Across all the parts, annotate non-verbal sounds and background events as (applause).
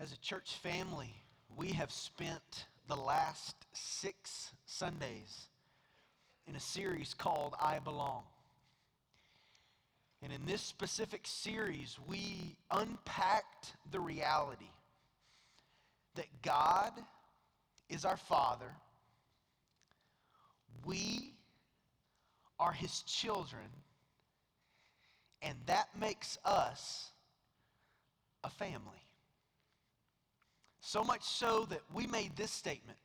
As a church family, we have spent the last six Sundays in a series called I Belong. And in this specific series, we unpacked the reality that God is our Father, we are His children, and that makes us a family. So much so that we made this statement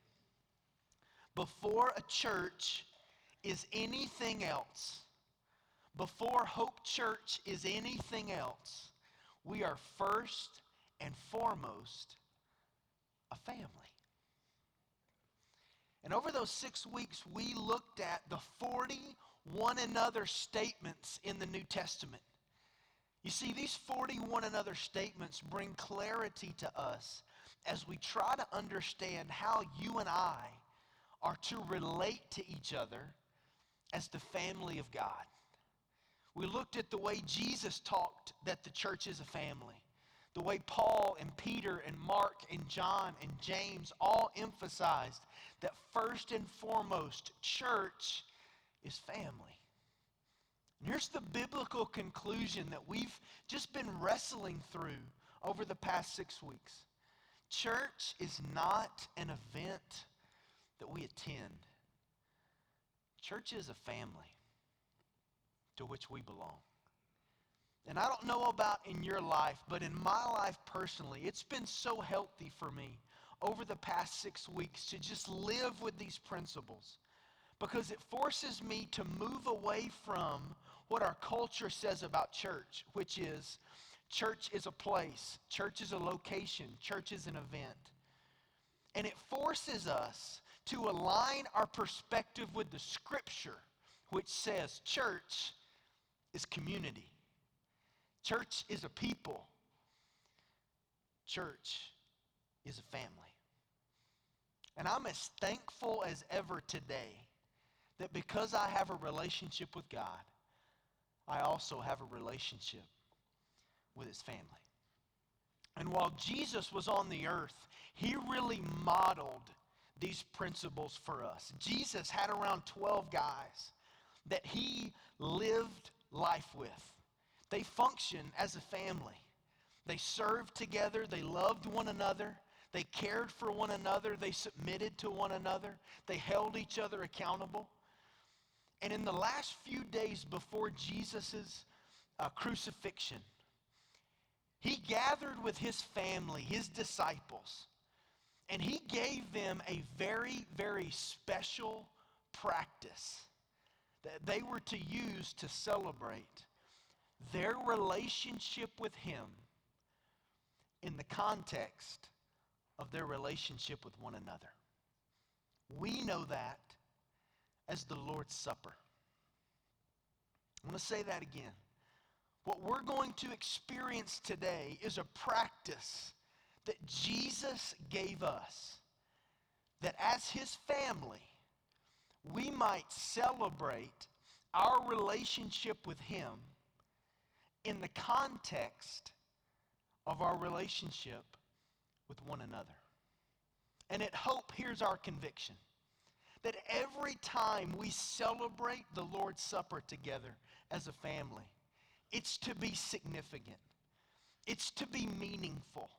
before a church is anything else, before Hope Church is anything else, we are first and foremost a family. And over those six weeks, we looked at the 40 one another statements in the New Testament. You see, these 41 and other statements bring clarity to us as we try to understand how you and I are to relate to each other as the family of God. We looked at the way Jesus talked that the church is a family. The way Paul and Peter and Mark and John and James all emphasized that first and foremost, church is family. Here's the biblical conclusion that we've just been wrestling through over the past six weeks church is not an event that we attend, church is a family to which we belong. And I don't know about in your life, but in my life personally, it's been so healthy for me over the past six weeks to just live with these principles because it forces me to move away from what our culture says about church, which is church is a place, church is a location, church is an event. And it forces us to align our perspective with the scripture, which says church is community, church is a people, church is a family. And I'm as thankful as ever today that because I have a relationship with God, I also have a relationship with his family. And while Jesus was on the earth, he really modeled these principles for us. Jesus had around 12 guys that he lived life with. They functioned as a family. They served together, they loved one another, they cared for one another, they submitted to one another, they held each other accountable. And in the last few days before Jesus' uh, crucifixion, he gathered with his family, his disciples, and he gave them a very, very special practice that they were to use to celebrate their relationship with him in the context of their relationship with one another. We know that as the Lord's Supper. I'm going to say that again. What we're going to experience today is a practice that Jesus gave us that as his family, we might celebrate our relationship with him in the context of our relationship with one another. And at Hope, here's our conviction that every time we celebrate the Lord's Supper together as a family, it's to be significant, it's to be meaningful.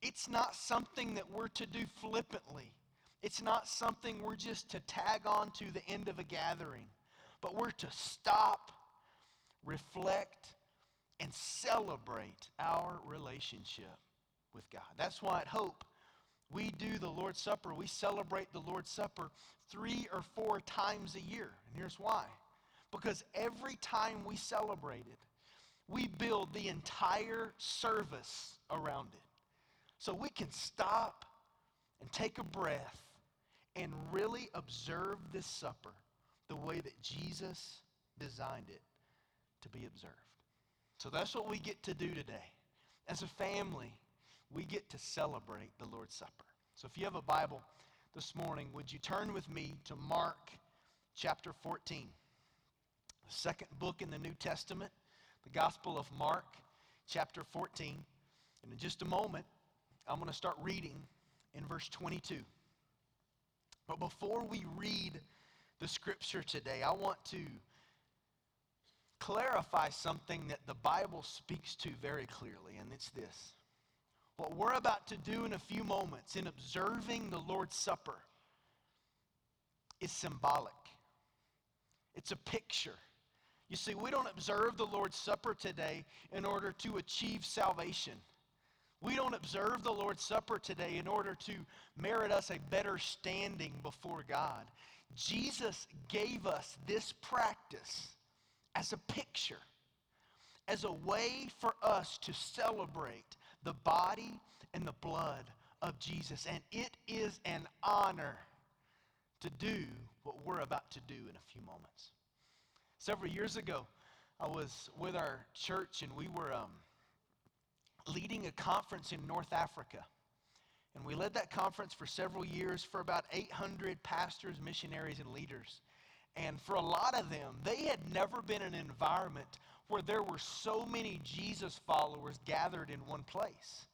It's not something that we're to do flippantly. It's not something we're just to tag on to the end of a gathering, but we're to stop, reflect, and celebrate our relationship with God. That's why at Hope, we do the Lord's Supper. We celebrate the Lord's Supper three or four times a year. And here's why because every time we celebrate it, we build the entire service around it. So we can stop and take a breath and really observe this supper the way that Jesus designed it to be observed. So that's what we get to do today. As a family, we get to celebrate the Lord's Supper. So if you have a Bible this morning, would you turn with me to Mark chapter 14, the second book in the New Testament, the Gospel of Mark chapter 14. And in just a moment, I'm going to start reading in verse 22. But before we read the scripture today, I want to clarify something that the Bible speaks to very clearly, and it's this. What we're about to do in a few moments in observing the Lord's Supper is symbolic, it's a picture. You see, we don't observe the Lord's Supper today in order to achieve salvation. We don't observe the Lord's Supper today in order to merit us a better standing before God. Jesus gave us this practice as a picture, as a way for us to celebrate the body and the blood of Jesus. And it is an honor to do what we're about to do in a few moments. Several years ago, I was with our church and we were um, leading a conference in North Africa. And we led that conference for several years for about 800 pastors, missionaries, and leaders. And for a lot of them, they had never been in an environment where there were so many Jesus followers gathered in one place.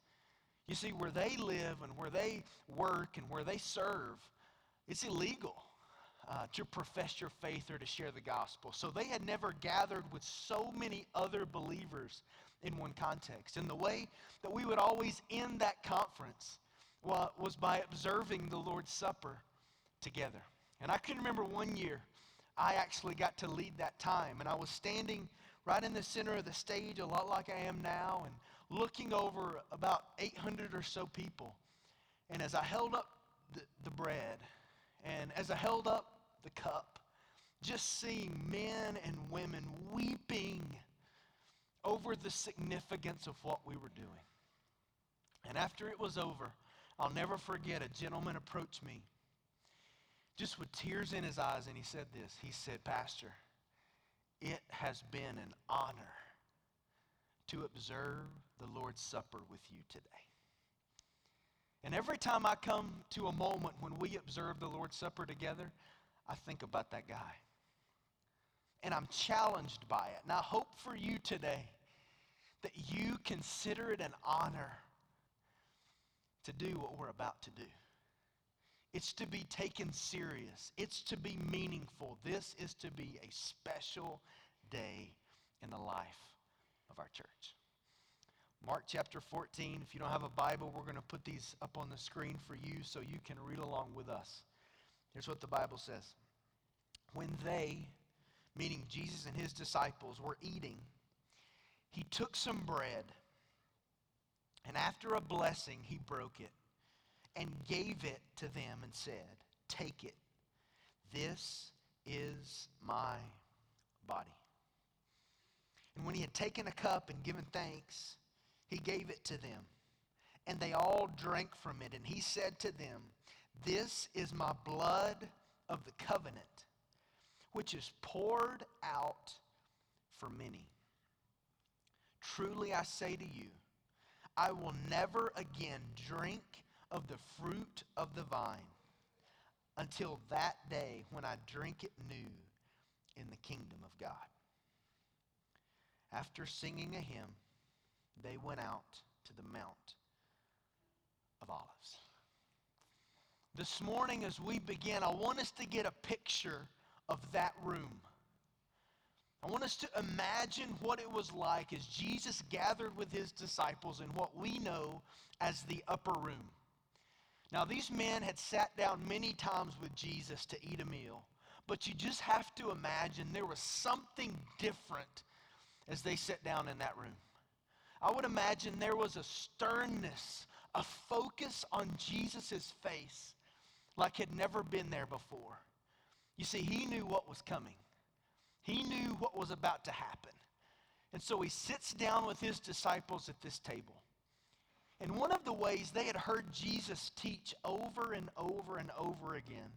You see, where they live and where they work and where they serve, it's illegal uh, to profess your faith or to share the gospel. So they had never gathered with so many other believers in one context. And the way that we would always end that conference was by observing the Lord's Supper together. And I can remember one year I actually got to lead that time. And I was standing right in the center of the stage, a lot like I am now, and looking over about 800 or so people. And as I held up the, the bread, and as I held up the cup, just seeing men and women weeping over the significance of what we were doing. And after it was over, I'll never forget a gentleman approached me just with tears in his eyes, and he said this. He said, Pastor, it has been an honor to observe the Lord's Supper with you today. And every time I come to a moment when we observe the Lord's Supper together, I think about that guy. And I'm challenged by it. And I hope for you today that you consider it an honor to do what we're about to do. It's to be taken serious. It's to be meaningful. This is to be a special day in the life of our church. Mark chapter 14. If you don't have a Bible, we're going to put these up on the screen for you so you can read along with us. Here's what the Bible says When they, meaning Jesus and his disciples, were eating, he took some bread, and after a blessing, he broke it and gave it to them and said, Take it. This is my body. And when he had taken a cup and given thanks, he gave it to them. And they all drank from it. And he said to them, This is my blood of the covenant, which is poured out for many. Truly I say to you, I will never again drink of the fruit of the vine until that day when I drink it new in the kingdom of God. After singing a hymn, they went out to the Mount of Olives. This morning, as we begin, I want us to get a picture of that room. I want us to imagine what it was like as Jesus gathered with his disciples in what we know as the upper room. Now, these men had sat down many times with Jesus to eat a meal, but you just have to imagine there was something different as they sat down in that room. I would imagine there was a sternness, a focus on Jesus' face like had never been there before. You see, he knew what was coming, he knew what was about to happen. And so he sits down with his disciples at this table. And one of the ways they had heard Jesus teach over and over and over again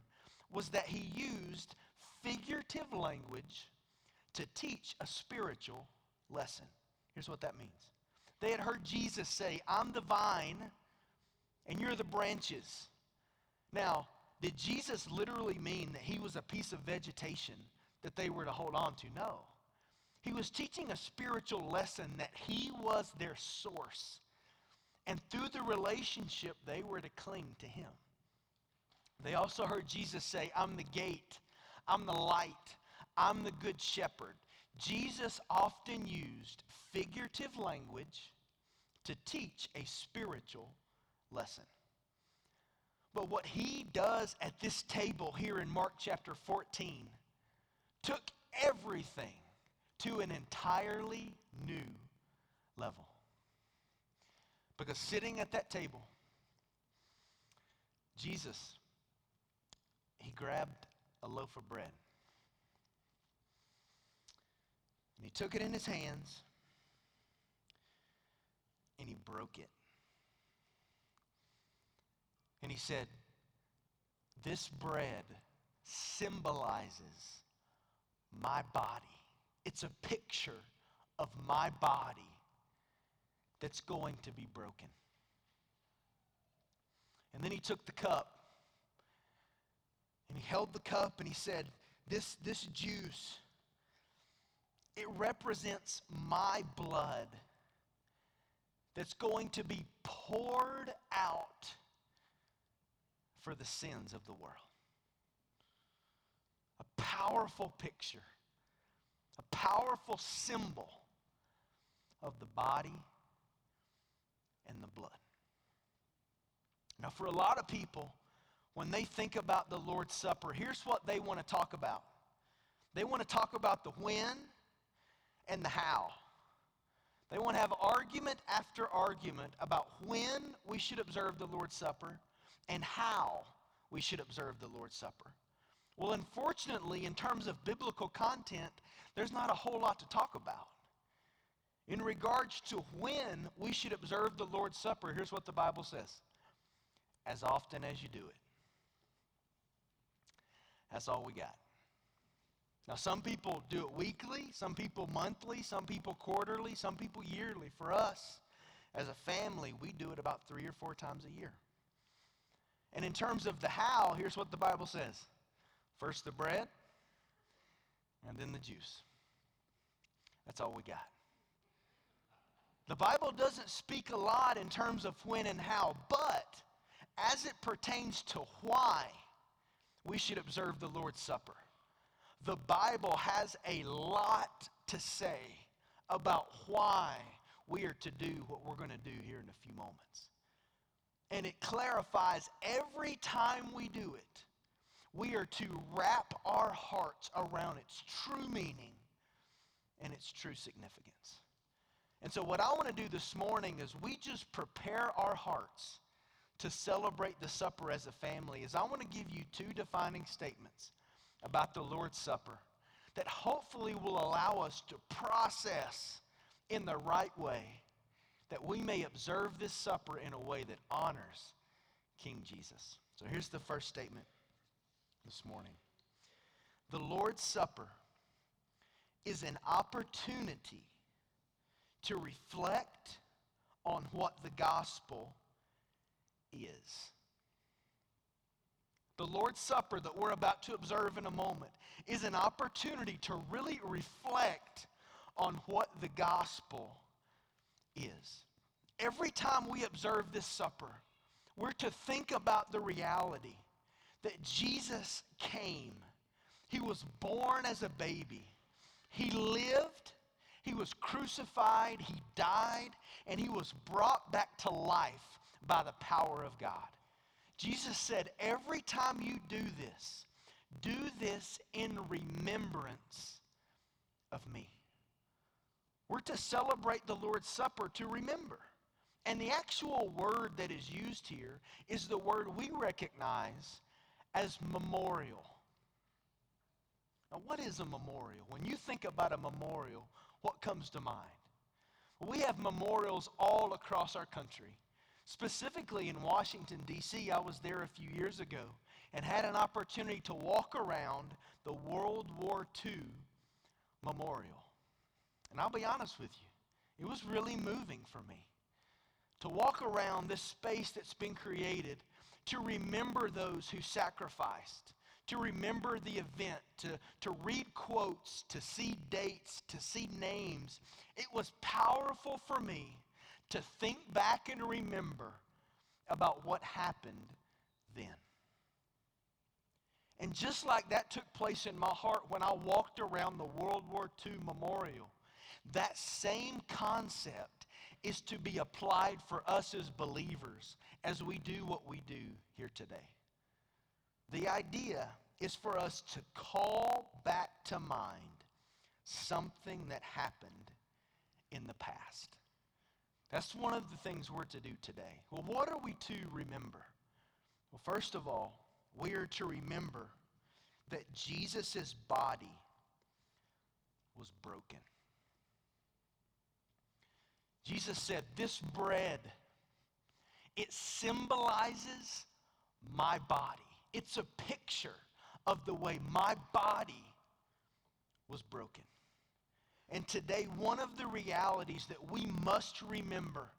was that he used figurative language to teach a spiritual lesson. Here's what that means they had heard Jesus say, I'm the vine and you're the branches. Now, did Jesus literally mean that he was a piece of vegetation that they were to hold on to? No. He was teaching a spiritual lesson that he was their source And through the relationship, they were to cling to him. They also heard Jesus say, I'm the gate, I'm the light, I'm the good shepherd. Jesus often used figurative language to teach a spiritual lesson. But what he does at this table here in Mark chapter 14 took everything to an entirely new level. Because sitting at that table, Jesus, he grabbed a loaf of bread. And he took it in his hands and he broke it. And he said, This bread symbolizes my body. It's a picture of my body that's going to be broken. And then he took the cup and he held the cup and he said, This, this juice, it represents my blood that's going to be poured out for the sins of the world. A powerful picture, a powerful symbol of the body and the blood. Now, for a lot of people, when they think about the Lord's Supper, here's what they want to talk about they want to talk about the when and the how. They want to have argument after argument about when we should observe the Lord's Supper and how we should observe the Lord's Supper. Well, unfortunately, in terms of biblical content, there's not a whole lot to talk about. In regards to when we should observe the Lord's Supper, here's what the Bible says as often as you do it. That's all we got. Now, some people do it weekly, some people monthly, some people quarterly, some people yearly. For us, as a family, we do it about three or four times a year. And in terms of the how, here's what the Bible says first the bread, and then the juice. That's all we got. The Bible doesn't speak a lot in terms of when and how, but as it pertains to why we should observe the Lord's Supper, the Bible has a lot to say about why we are to do what we're going to do here in a few moments. And it clarifies every time we do it, we are to wrap our hearts around its true meaning and its true significance. And so, what I want to do this morning is we just prepare our hearts to celebrate the supper as a family. Is I want to give you two defining statements about the Lord's Supper that hopefully will allow us to process in the right way that we may observe this supper in a way that honors King Jesus. So here's the first statement this morning The Lord's Supper is an opportunity to reflect on what the gospel is. The Lord's Supper that we're about to observe in a moment is an opportunity to really reflect on what the gospel is. Every time we observe this supper, we're to think about the reality that Jesus came. He was born as a baby. He lived, he was crucified, he died, and he was brought back to life by the power of God. Jesus said, Every time you do this, do this in remembrance of me. We're to celebrate the Lord's Supper to remember. And the actual word that is used here is the word we recognize as memorial. Now, what is a memorial? When you think about a memorial, what comes to mind? We have memorials all across our country. Specifically in Washington, D.C., I was there a few years ago and had an opportunity to walk around the World War II memorial. And I'll be honest with you, it was really moving for me to walk around this space that's been created to remember those who sacrificed, to remember the event, to, to read quotes, to see dates, to see names. It was powerful for me to think back and remember about what happened then. And just like that took place in my heart when I walked around the World War II memorial, that same concept is to be applied for us as believers as we do what we do here today. The idea is for us to call back to mind something that happened in the past. That's one of the things we're to do today. Well, what are we to remember? Well, first of all, we are to remember that Jesus' body was broken. Jesus said, This bread, it symbolizes my body. It's a picture of the way my body was broken. And today, one of the realities that we must remember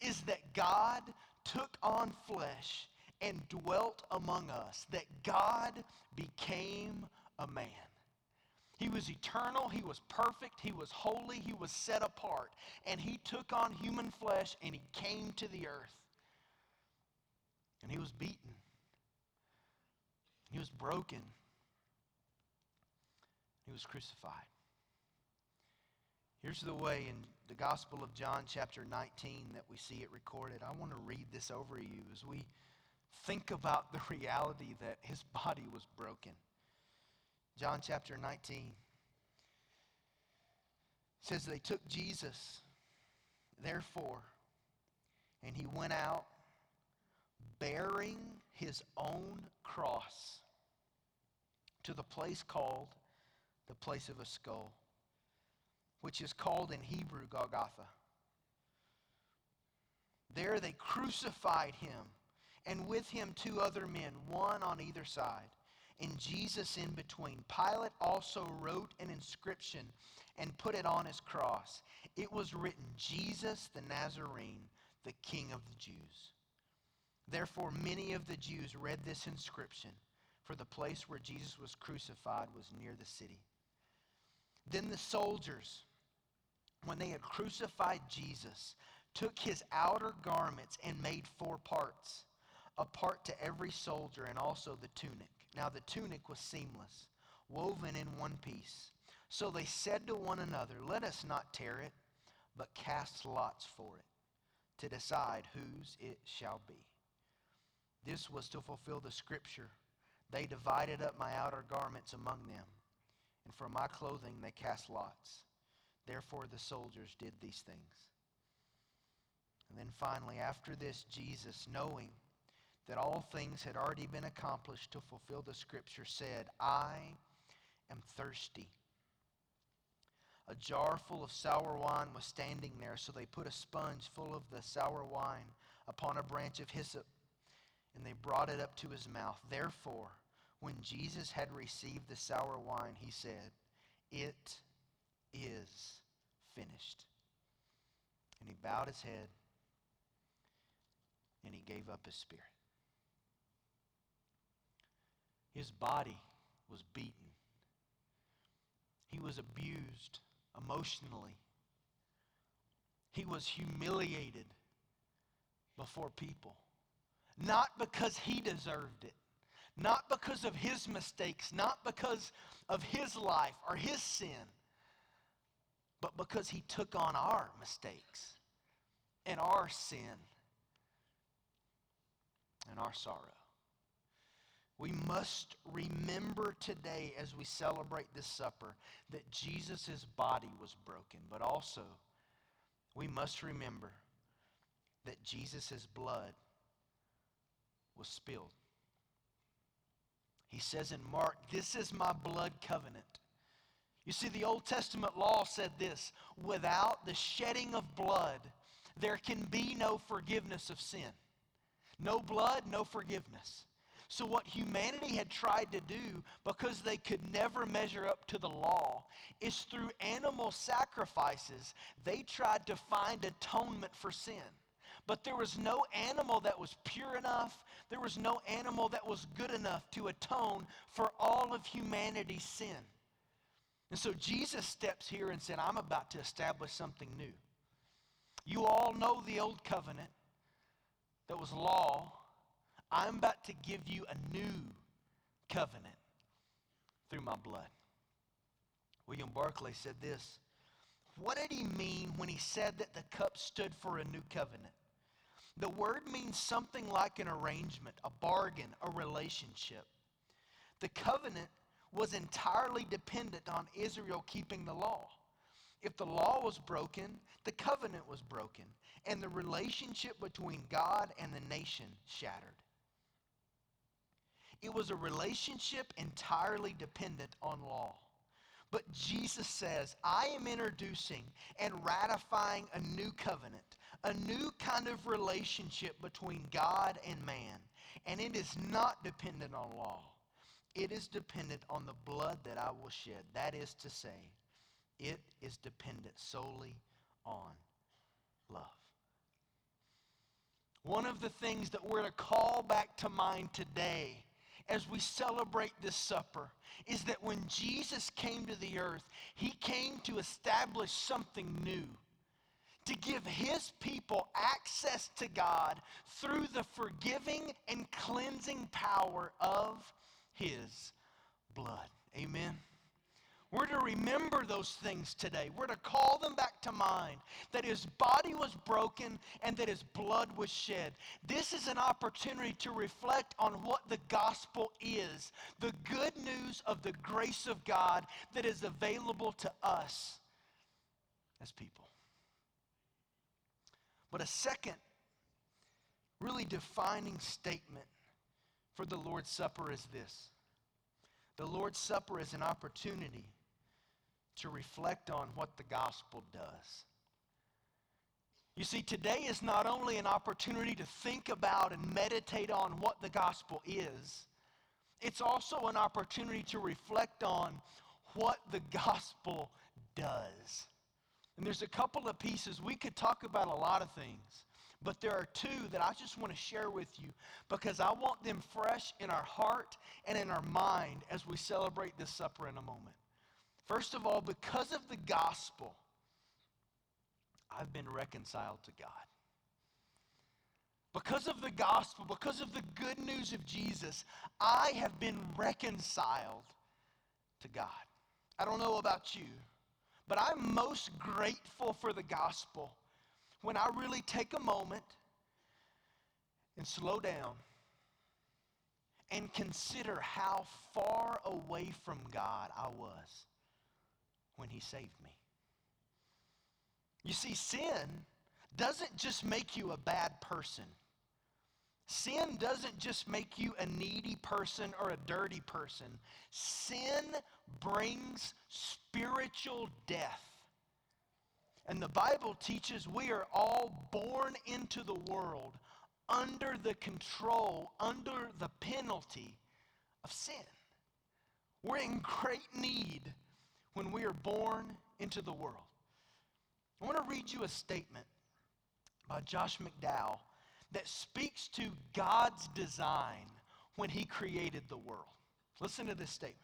is that God took on flesh and dwelt among us, that God became a man. He was eternal, he was perfect, he was holy, he was set apart, and he took on human flesh and he came to the earth. And he was beaten, he was broken, he was crucified. Here's the way in the Gospel of John, chapter 19, that we see it recorded. I want to read this over you as we think about the (laughs) reality that his body was broken. John chapter 19 says they took Jesus, therefore, and he went out bearing his own cross to the place called the place of a skull, which is called in Hebrew Golgotha. There they crucified him and with him two other men, one on either side, and Jesus in between. Pilate also wrote an inscription and put it on his cross. It was written, Jesus the Nazarene, the King of the Jews. Therefore, many of the Jews read this inscription, for the place where Jesus was crucified was near the city. Then the soldiers, when they had crucified Jesus, took his outer garments and made four parts a part to every soldier and also the tunic. Now the tunic was seamless, woven in one piece. So they said to one another, Let us not tear it, but cast lots for it, to decide whose it shall be. This was to fulfill the scripture. They divided up my outer garments among them, and for my clothing they cast lots. Therefore the soldiers did these things. And then finally, after this, Jesus, knowing that all things had already been accomplished to fulfill the scripture, said, I am thirsty. A jar full of sour wine was standing there, so they put a sponge full of the sour wine upon a branch of hyssop, and they brought it up to his mouth. Therefore, when Jesus had received the sour wine, he said, It is finished. And he bowed his head and he gave up his spirit. His body was beaten. He was abused emotionally. He was humiliated before people. Not because he deserved it, not because of his mistakes, not because of his life or his sin, but because he took on our mistakes and our sin and our sorrow. We must remember today as we celebrate this supper that Jesus' body was broken, but also we must remember that Jesus' blood was spilled. He says in Mark, This is my blood covenant. You see, the Old Testament law said this without the shedding of blood, there can be no forgiveness of sin. No blood, no forgiveness. So, what humanity had tried to do, because they could never measure up to the law, is through animal sacrifices, they tried to find atonement for sin. But there was no animal that was pure enough, there was no animal that was good enough to atone for all of humanity's sin. And so Jesus steps here and said, I'm about to establish something new. You all know the old covenant that was law. I'm about to give you a new covenant through my blood. William Barclay said this What did he mean when he said that the cup stood for a new covenant? The word means something like an arrangement, a bargain, a relationship. The covenant was entirely dependent on Israel keeping the law. If the law was broken, the covenant was broken, and the relationship between God and the nation shattered. It was a relationship entirely dependent on law. But Jesus says, I am introducing and ratifying a new covenant, a new kind of relationship between God and man. And it is not dependent on law, it is dependent on the blood that I will shed. That is to say, it is dependent solely on love. One of the things that we're to call back to mind today as we celebrate this supper is that when Jesus came to the earth, he came to establish something new, to give his people access to God through the forgiving and cleansing power of his blood. Amen. We're to remember those things today. We're to call them back to mind that his body was broken and that his blood was shed. This is an opportunity to reflect on what the gospel is the good news of the grace of God that is available to us as people. But a second, really defining statement for the Lord's Supper is this the Lord's Supper is an opportunity to reflect on what the gospel does. You see, today is not only an opportunity to think about and meditate on what the gospel is, it's also an opportunity to reflect on what the gospel does. And there's a couple of pieces. We could talk about a lot of things, but there are two that I just want to share with you because I want them fresh in our heart and in our mind as we celebrate this supper in a moment. First of all, because of the gospel, I've been reconciled to God. Because of the gospel, because of the good news of Jesus, I have been reconciled to God. I don't know about you, but I'm most grateful for the gospel when I really take a moment and slow down and consider how far away from God I was when he saved me. You see, sin doesn't just make you a bad person. Sin doesn't just make you a needy person or a dirty person. Sin brings spiritual death. And the Bible teaches we are all born into the world under the control, under the penalty of sin. We're in great need when we are born into the world. I want to read you a statement by Josh McDowell that speaks to God's design when he created the world. Listen to this statement.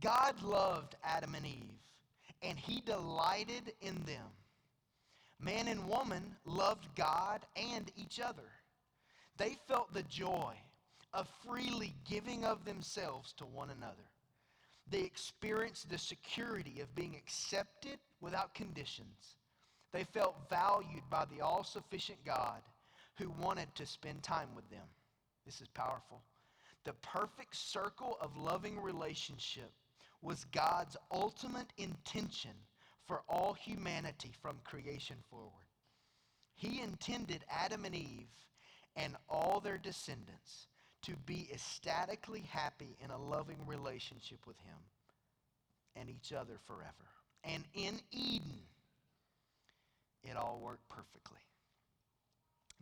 God loved Adam and Eve, and he delighted in them. Man and woman loved God and each other. They felt the joy of freely giving of themselves to one another. They experienced the security of being accepted without conditions. They felt valued by the all sufficient God who wanted to spend time with them. This is powerful. The perfect circle of loving relationship was God's ultimate intention for all humanity from creation forward. He intended Adam and Eve and all their descendants to be ecstatically happy in a loving relationship with Him and each other forever. And in Eden, it all worked perfectly.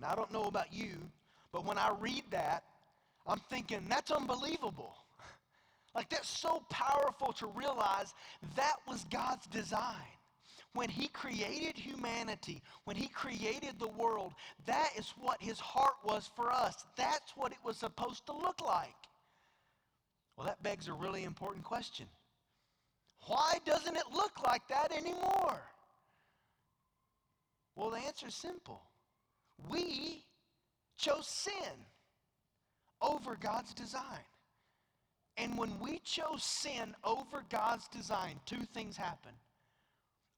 Now, I don't know about you, but when I read that, I'm thinking, that's unbelievable. (laughs) Like, that's so powerful to realize that was God's design when he created humanity, when he created the world, that is what his heart was for us. That's what it was supposed to look like. Well, that begs a really important question. Why doesn't it look like that anymore? Well, the answer is simple. We chose sin over God's design. And when we chose sin over God's design, two things happened.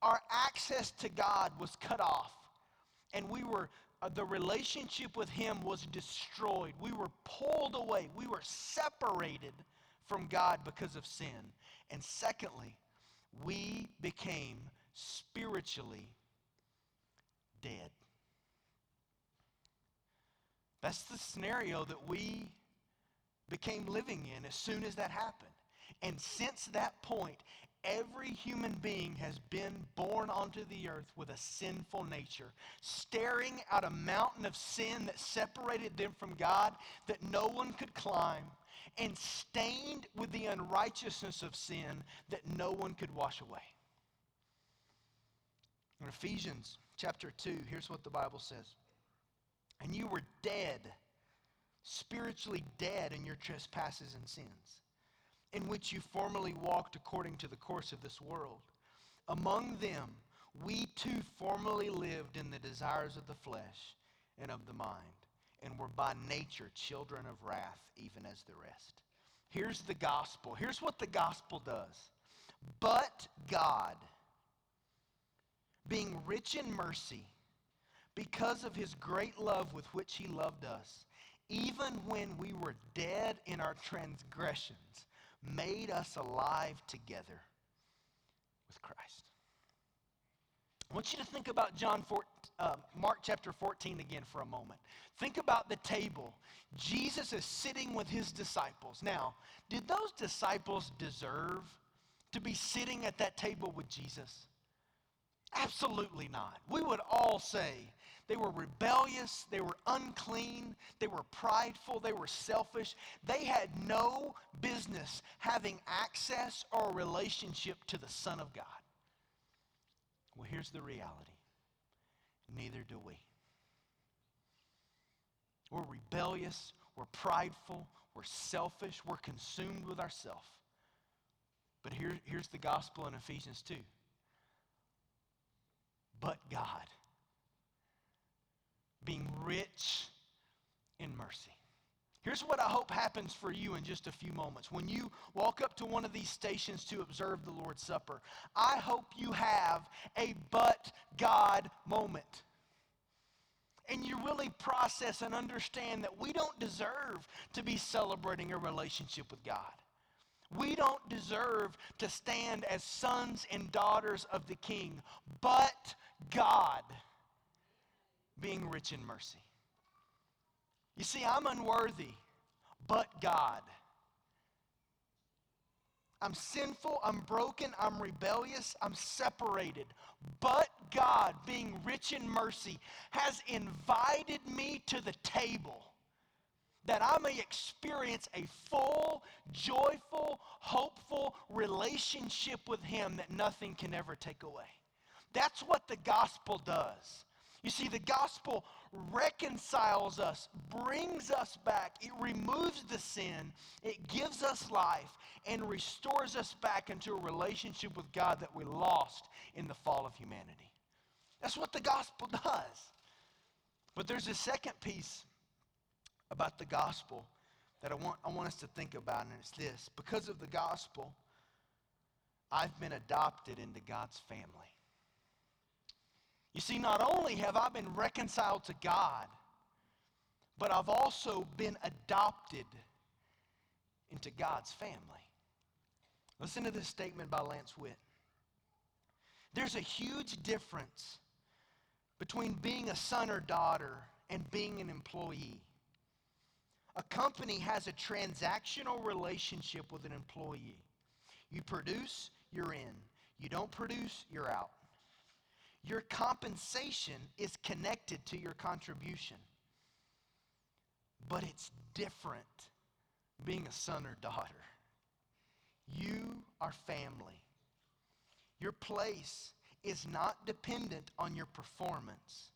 Our access to God was cut off, and we were uh, the relationship with him was destroyed. We were pulled away. We were separated from God because of sin. And secondly, we became spiritually dead. That's the scenario that we became living in as soon as that happened. And since that point, every human being has been born onto the earth with a sinful nature, staring at a mountain of sin that separated them from God that no one could climb, and stained with the unrighteousness of sin that no one could wash away. In Ephesians chapter 2, here's what the Bible says And you were dead, spiritually dead in your trespasses and sins in which you formerly walked according to the course of this world. Among them, we too formerly lived in the desires of the flesh and of the mind, and were by nature children of wrath, even as the rest. Here's the gospel. Here's what the gospel does. But God, being rich in mercy, because of his great love with which he loved us, even when we were dead in our transgressions, made us alive together with Christ. I want you to think about John 4, uh, Mark chapter 14 again for a moment. Think about the table. Jesus is sitting with his disciples. Now, did those disciples deserve to be sitting at that table with Jesus? Absolutely not. We would all say they were rebellious, they were unclean, they were prideful, they were selfish. They had no business having access or relationship to the Son of God. Well, here's the reality neither do we. We're rebellious, we're prideful, we're selfish, we're consumed with ourselves. But here, here's the gospel in Ephesians 2. But God being rich in mercy. Here's what I hope happens for you in just a few moments. When you walk up to one of these stations to observe the Lord's Supper, I hope you have a but God moment. And you really process and understand that we don't deserve to be celebrating a relationship with God. We don't deserve to stand as sons and daughters of the King, but God being rich in mercy. You see, I'm unworthy, but God. I'm sinful, I'm broken, I'm rebellious, I'm separated. But God, being rich in mercy, has invited me to the table that I may experience a full, joyful, hopeful relationship with Him that nothing can ever take away. That's what the gospel does. You see, the gospel reconciles us, brings us back, it removes the sin, it gives us life, and restores us back into a relationship with God that we lost in the fall of humanity. That's what the gospel (laughs) does. But there's a second piece about the gospel that I want, I want us to think about, and it's this. Because of the gospel, I've been adopted into God's family. You see, not only have I been reconciled to God, but I've also been adopted into God's family. Listen to this statement by Lance Witt. There's a huge difference between being a son or daughter and being an employee. A company has a transactional relationship with an employee. You produce, you're in. You don't produce, you're out. Your compensation is connected to your contribution. But it's different being a son or daughter. You are family. Your place is not dependent on your performance.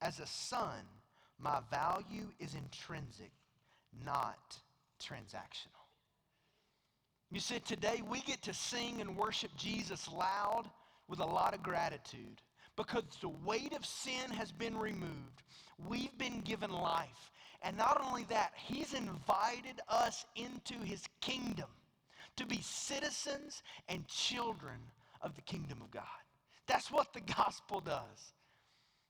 As a son, my value is intrinsic, not transactional. You see, today we get to sing and worship Jesus loud with a lot of gratitude because the weight of sin has been removed. We've been given life. And not only that, He's invited us into His kingdom to be citizens and children of the kingdom of God. That's what the gospel does.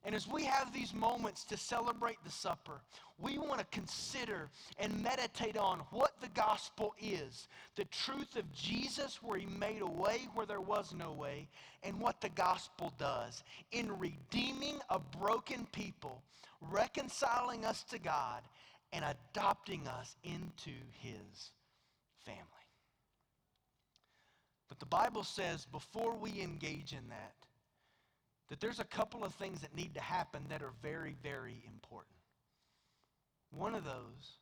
And as we have these moments to celebrate the supper, we want to consider and meditate on what the gospel is the truth of Jesus, where he made a way where there was no way, and what the gospel does in redeeming a broken people, reconciling us to God, and adopting us into his family. But the Bible says before we engage in that, that there's a couple of things that need to happen that are very, very important. One of those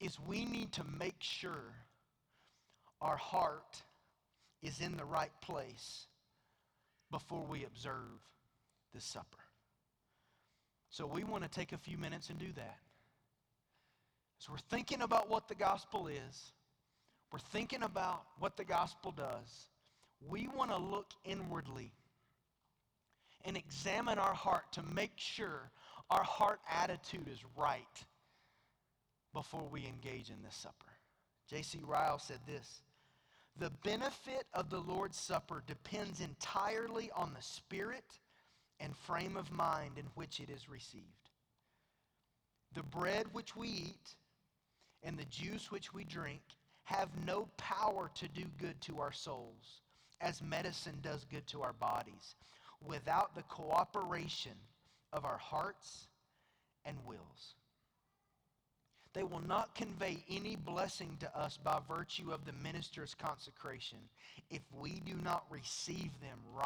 is we need to make sure our heart is in the right place before we observe the supper. So we want to take a few minutes and do that. So we're thinking about what the gospel is. We're thinking about what the gospel does. We want to look inwardly and examine our heart to make sure our heart attitude is right before we engage in this supper. J.C. Ryle said this The benefit of the Lord's Supper depends entirely on the spirit and frame of mind in which it is received. The bread which we eat and the juice which we drink have no power to do good to our souls as medicine does good to our bodies without the cooperation of our hearts and wills. They will not convey any blessing to us by virtue of the minister's consecration if we do not receive them right.